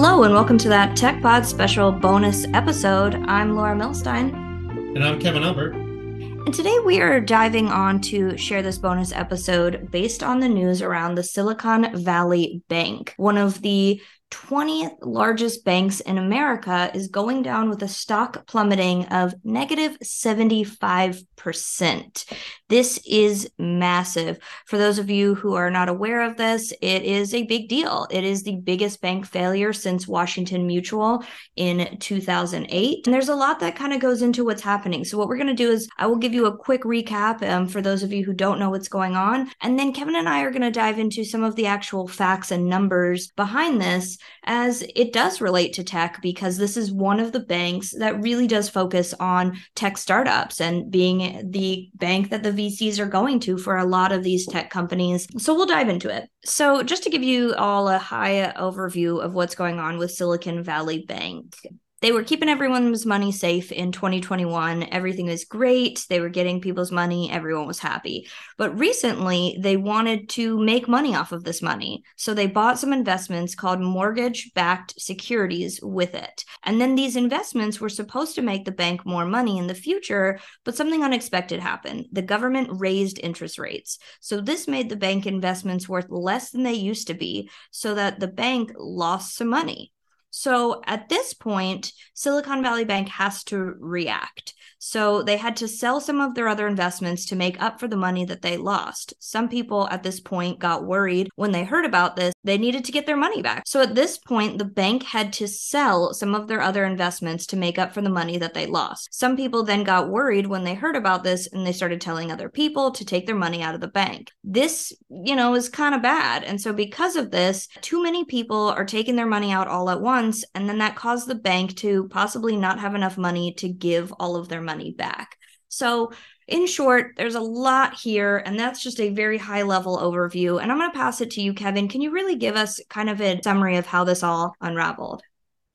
Hello, and welcome to that Tech Pod special bonus episode. I'm Laura Milstein. And I'm Kevin Albert. And today we are diving on to share this bonus episode based on the news around the Silicon Valley Bank, one of the 20th largest banks in America is going down with a stock plummeting of negative 75%. This is massive. For those of you who are not aware of this, it is a big deal. It is the biggest bank failure since Washington Mutual in 2008. And there's a lot that kind of goes into what's happening. So, what we're going to do is I will give you a quick recap um, for those of you who don't know what's going on. And then Kevin and I are going to dive into some of the actual facts and numbers behind this as it does relate to tech because this is one of the banks that really does focus on tech startups and being the bank that the VCs are going to for a lot of these tech companies. So we'll dive into it. So, just to give you all a high overview of what's going on with Silicon Valley Bank, they were keeping everyone's money safe in 2021. Everything was great. They were getting people's money. Everyone was happy. But recently, they wanted to make money off of this money. So they bought some investments called mortgage backed securities with it. And then these investments were supposed to make the bank more money in the future, but something unexpected happened. The government raised interest rates. So this made the bank investments worth less than they used to be, so that the bank lost some money. So at this point, Silicon Valley Bank has to react. So they had to sell some of their other investments to make up for the money that they lost. Some people at this point got worried when they heard about this, they needed to get their money back. So at this point, the bank had to sell some of their other investments to make up for the money that they lost. Some people then got worried when they heard about this and they started telling other people to take their money out of the bank. This, you know, is kind of bad. And so because of this, too many people are taking their money out all at once. And then that caused the bank to possibly not have enough money to give all of their money back. So, in short, there's a lot here, and that's just a very high level overview. And I'm going to pass it to you, Kevin. Can you really give us kind of a summary of how this all unraveled?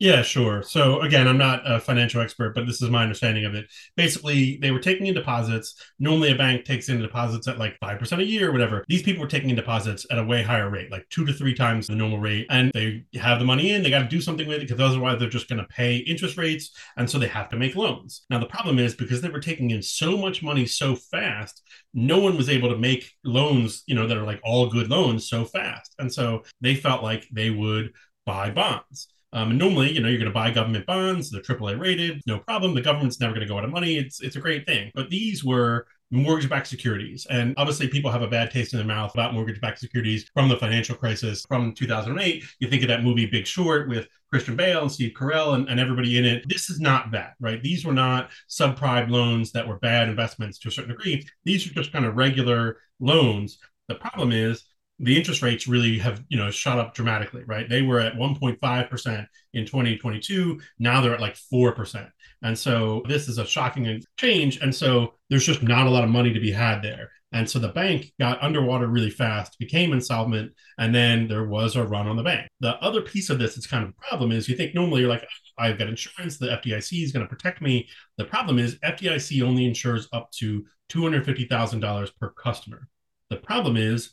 Yeah, sure. So again, I'm not a financial expert, but this is my understanding of it. Basically, they were taking in deposits. Normally, a bank takes in deposits at like 5% a year or whatever. These people were taking in deposits at a way higher rate, like two to three times the normal rate. And they have the money in, they got to do something with it because otherwise they're just going to pay interest rates. And so they have to make loans. Now, the problem is because they were taking in so much money so fast, no one was able to make loans, you know, that are like all good loans so fast. And so they felt like they would buy bonds. Um, and normally, you know, you're going to buy government bonds, they're AAA rated, no problem. The government's never going to go out of money. It's it's a great thing. But these were mortgage-backed securities, and obviously, people have a bad taste in their mouth about mortgage-backed securities from the financial crisis from 2008. You think of that movie Big Short with Christian Bale and Steve Carell and, and everybody in it. This is not that, right? These were not subprime loans that were bad investments to a certain degree. These are just kind of regular loans. The problem is the interest rates really have you know shot up dramatically right they were at 1.5% in 2022 now they're at like 4% and so this is a shocking change and so there's just not a lot of money to be had there and so the bank got underwater really fast became insolvent and then there was a run on the bank the other piece of this that's kind of a problem is you think normally you're like oh, I've got insurance. The FDIC is going to protect me. The problem is FDIC only insures up to $250,000 per customer. The problem is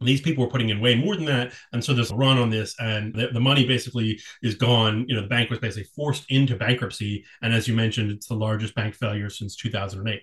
these people were putting in way more than that and so there's a run on this and the, the, money basically is gone. You know the bank was basically forced into bankruptcy and as you mentioned it's the largest bank failure since 2008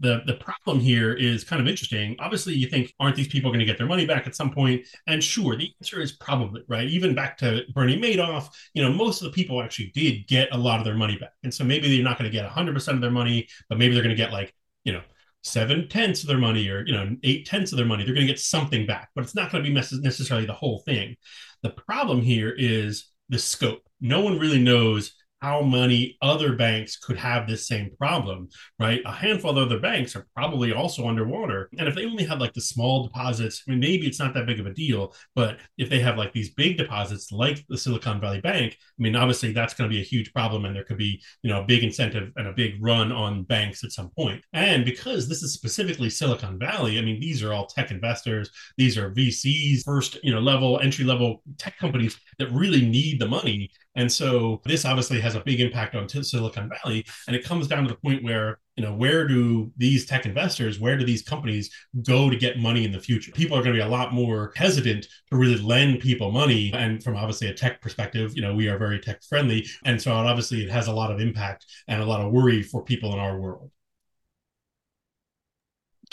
the the problem here is kind of interesting. Obviously you think aren't these people going to get their money back at some point? And sure the answer is probably right? Even back to bernie madoff you know most of the people actually did get a lot of their money back. And so maybe they're not going to get 100% of their money but maybe they're going to get like you know seven tenths of their money or you know eight tenths of their money they're going to get something back but it's not going to be necessarily the whole thing. The problem here is the scope. No one really knows how many other banks could have this same problem, right? A handful of other banks are probably also underwater. And if they only have like the small deposits, I mean, maybe it's not that big of a deal, but if they have like these big deposits like the Silicon Valley Bank, I mean, obviously that's going to be a huge problem and there could be, you know, a big incentive and a big run on banks at some point. And because this is specifically Silicon Valley, I mean, these are all tech investors, these are VCs, first, you know, level, entry level tech companies that really need the money and so this obviously has a big impact on Silicon Valley. And it comes down to the point where you know where do these tech investors where do these companies go to get money in the future? People are going to be a lot more hesitant to really lend people money. And from obviously a tech perspective you know we are very tech friendly. And so obviously it has a lot of impact and a lot of worry for people in our world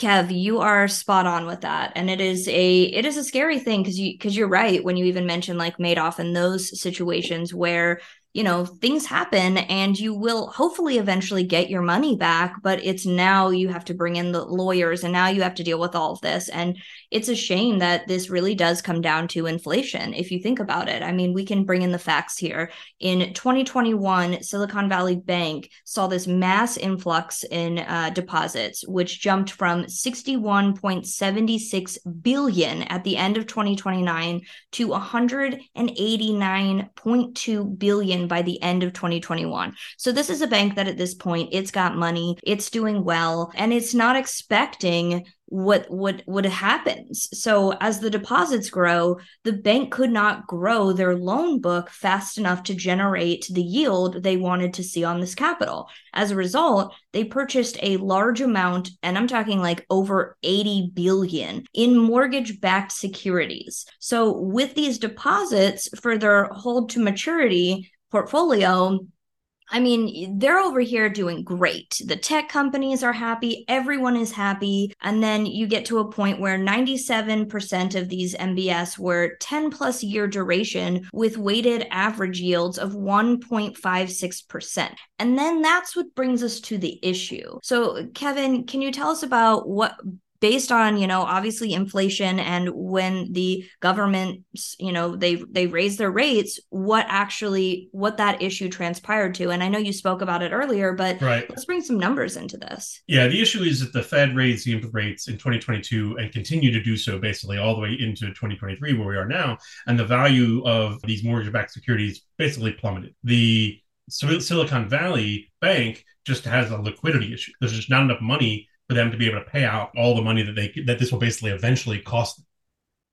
Kev, you are spot on with that. And it is a it is a scary thing because you because you're right when you even mention like Madoff and those situations where you know, things happen and you will hopefully eventually get your money back, but it's now you have to bring in the lawyers and now you have to deal with all of this. And it's a shame that this really does come down to inflation if you think about it. I mean, we can bring in the facts here. In 2021, Silicon Valley Bank saw this mass influx in uh, deposits, which jumped from 61.76 billion at the end of 2029 to 189.2 billion by the end of 2021. So this is a bank that at this point it's got money, it's doing well, and it's not expecting what what what happens. So as the deposits grow the bank could not grow their loan book fast enough to generate the yield they wanted to see on this capital. As a result they purchased a large amount and i'm talking like over 80 billion in mortgage backed securities. So with these deposits for their hold to maturity portfolio, I mean, they're over here doing great. The tech companies are happy, everyone is happy. And then you get to a point where 97% of these MBS were 10 plus year duration with weighted average yields of 1.56%. And then that's what brings us to the issue. So, Kevin, can you tell us about what based on you know obviously inflation and when the government you know they they raise their rates what actually what that issue transpired to. And i know you spoke about it earlier but right. let's bring some numbers into this. Yeah the issue is that the fed raised the input rates in 2022 and continue to do so basically all the way into 2023 where we are now. And the value of these mortgage-backed securities basically plummeted. The silicon valley bank just has a liquidity issue. There's just not enough money for them to be able to pay out all the money that they that this will basically eventually cost them.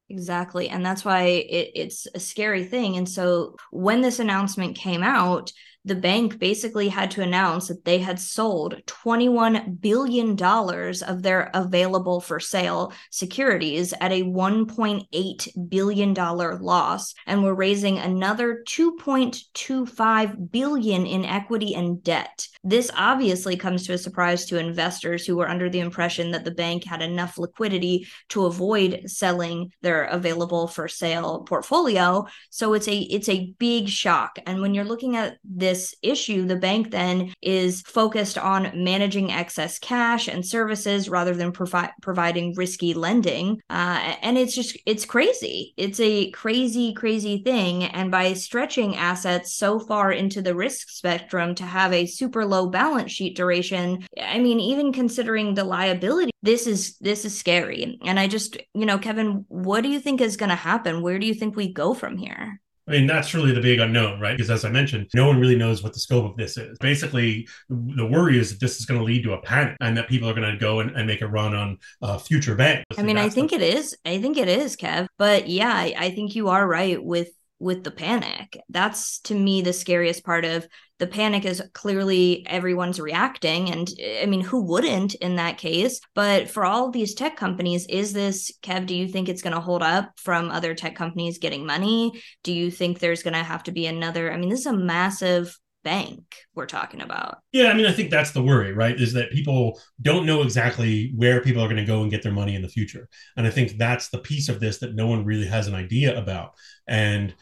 Exactly. And that's why it, it's a scary thing. And so when this announcement came out, the bank basically had to announce that they had sold $21 billion of their available for sale securities at a $1.8 billion loss and were raising another 2.25 billion in equity and debt. This obviously comes to a surprise to investors who were under the impression that the bank had enough liquidity to avoid selling their available for sale portfolio. So it's a it's a big shock. And when you're looking at this this issue, the bank then is focused on managing excess cash and services rather than provi- providing risky lending. Uh, and it's just, it's crazy. It's a crazy, crazy thing. And by stretching assets so far into the risk spectrum to have a super low balance sheet duration, I mean, even considering the liability, this is this is scary. And I just, you know, Kevin, what do you think is going to happen? Where do you think we go from here? I mean, that's really the big unknown, right? Because as I mentioned, no one really knows what the scope of this is. Basically, the worry is that this is going to lead to a panic and that people are going to go and, and make a run on uh, future banks. I mean, I think the- it is. I think it is, Kev. But yeah, I, I think you are right with with the panic. That's to me the scariest part of the panic is clearly everyone's reacting and I mean who wouldn't in that case but for all these tech companies is this Kev do you think it's going to hold up from other tech companies getting money do you think there's going to have to be another I mean this is a massive bank we're talking about. Yeah, I mean, I think that's the worry, right? Is that people don't know exactly where people are going to go and get their money in the future. And I think that's the piece of this that no one really has an idea about. And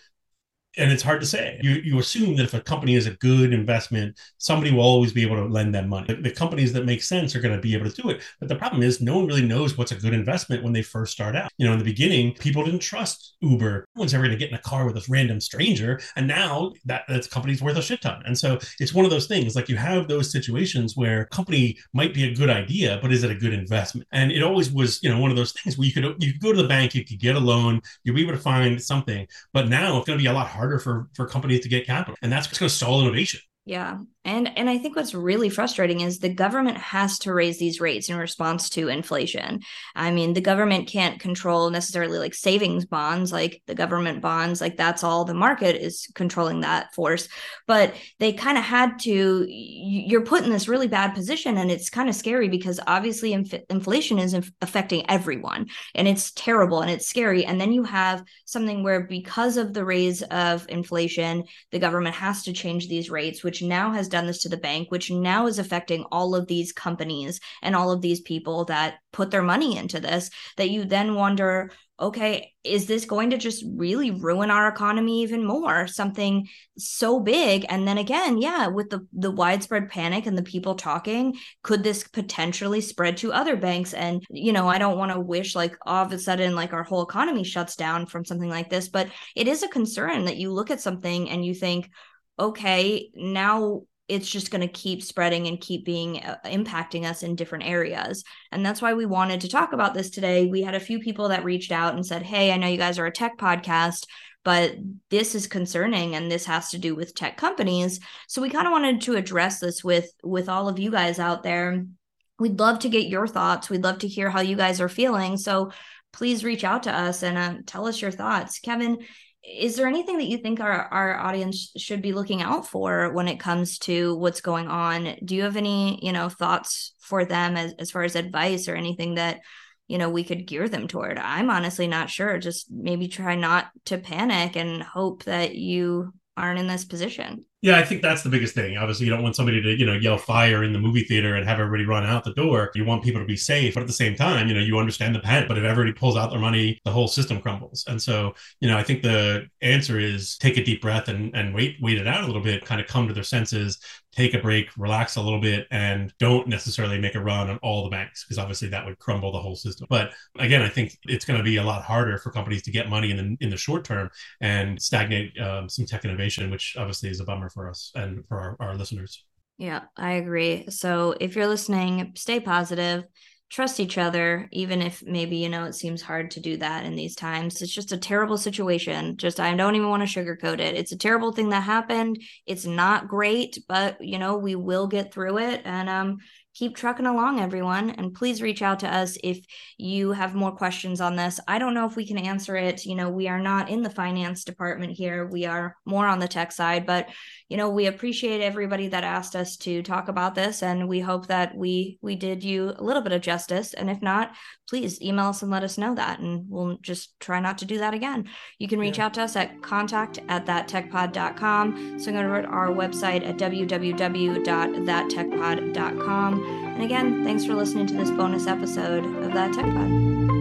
and it's hard to say. You you assume that if a company is a good investment, somebody will always be able to lend them money. The, the companies that make sense are going to be able to do it. But the problem is, no one really knows what's a good investment when they first start out. You know, in the beginning, people didn't trust Uber. No one's ever going to get in a car with this random stranger, and now that that company's worth a shit ton. And so it's one of those things. Like you have those situations where a company might be a good idea, but is it a good investment? And it always was, you know, one of those things where you could you could go to the bank, you could get a loan, you'd be able to find something. But now it's going to be a lot harder harder for for companies to get capital, and that's going to stall innovation. Yeah. And and I think what's really frustrating is the government has to raise these rates in response to inflation. I mean, the government can't control necessarily like savings bonds, like the government bonds, like that's all the market is controlling that force. But they kind of had to you're put in this really bad position and it's kind of scary because obviously inf- inflation is inf- affecting everyone and it's terrible and it's scary and then you have something where because of the raise of inflation, the government has to change these rates which which now has done this to the bank, which now is affecting all of these companies and all of these people that put their money into this, that you then wonder, okay, is this going to just really ruin our economy even more? Something so big. And then again, yeah, with the, the widespread panic and the people talking, could this potentially spread to other banks? And, you know, I don't want to wish like all of a sudden like our whole economy shuts down from something like this, but it is a concern that you look at something and you think, okay, now it's just going to keep spreading and keep being uh, impacting us in different areas. And that's why we wanted to talk about this today. We had a few people that reached out and said, Hey, I know you guys are a tech podcast, but this is concerning and this has to do with tech companies. So we kind of wanted to address this with with all of you guys out there. We'd love to get your thoughts. We'd love to hear how you guys are feeling. So please reach out to us and uh, tell us your thoughts. Kevin, is there anything that you think our, our audience should be looking out for when it comes to what's going on? Do you have any you know thoughts for them as, as far as advice or anything that you know we could gear them toward? I'm honestly not sure. Just maybe try not to panic and hope that you aren't in this position yeah, I think that's the biggest thing. Obviously, you don't want somebody to, you know, yell fire in the movie theater and have everybody run out the door. You want people to be safe, but at the same time, you know, you understand the panic. But if everybody pulls out their money, the whole system crumbles. And so, you know, I think the answer is take a deep breath and and wait, wait it out a little bit, kind of come to their senses, take a break, relax a little bit, and don't necessarily make a run on all the banks because obviously that would crumble the whole system. But again, I think it's going to be a lot harder for companies to get money in the in the short term and stagnate um, some tech innovation, which obviously is a bummer for us and for our, our listeners. Yeah, I agree. So if you're listening, stay positive, trust each other, even if maybe, you know, it seems hard to do that in these times. It's just a terrible situation. Just, I don't even want to sugarcoat it. It's a terrible thing that happened. It's not great, but, you know, we will get through it. And, um, keep trucking along, everyone. And please reach out to us if you have more questions on this. I don't know if we can answer it. You know, we are not in the finance department here, we are more on the tech side, but you know we appreciate everybody that asked us to talk about this and we hope that we we did you a little bit of justice and if not please email us and let us know that and we'll just try not to do that again you can reach yeah. out to us at contact at thattechpod.com so go to our website at www.thattechpod.com and again thanks for listening to this bonus episode of that tech pod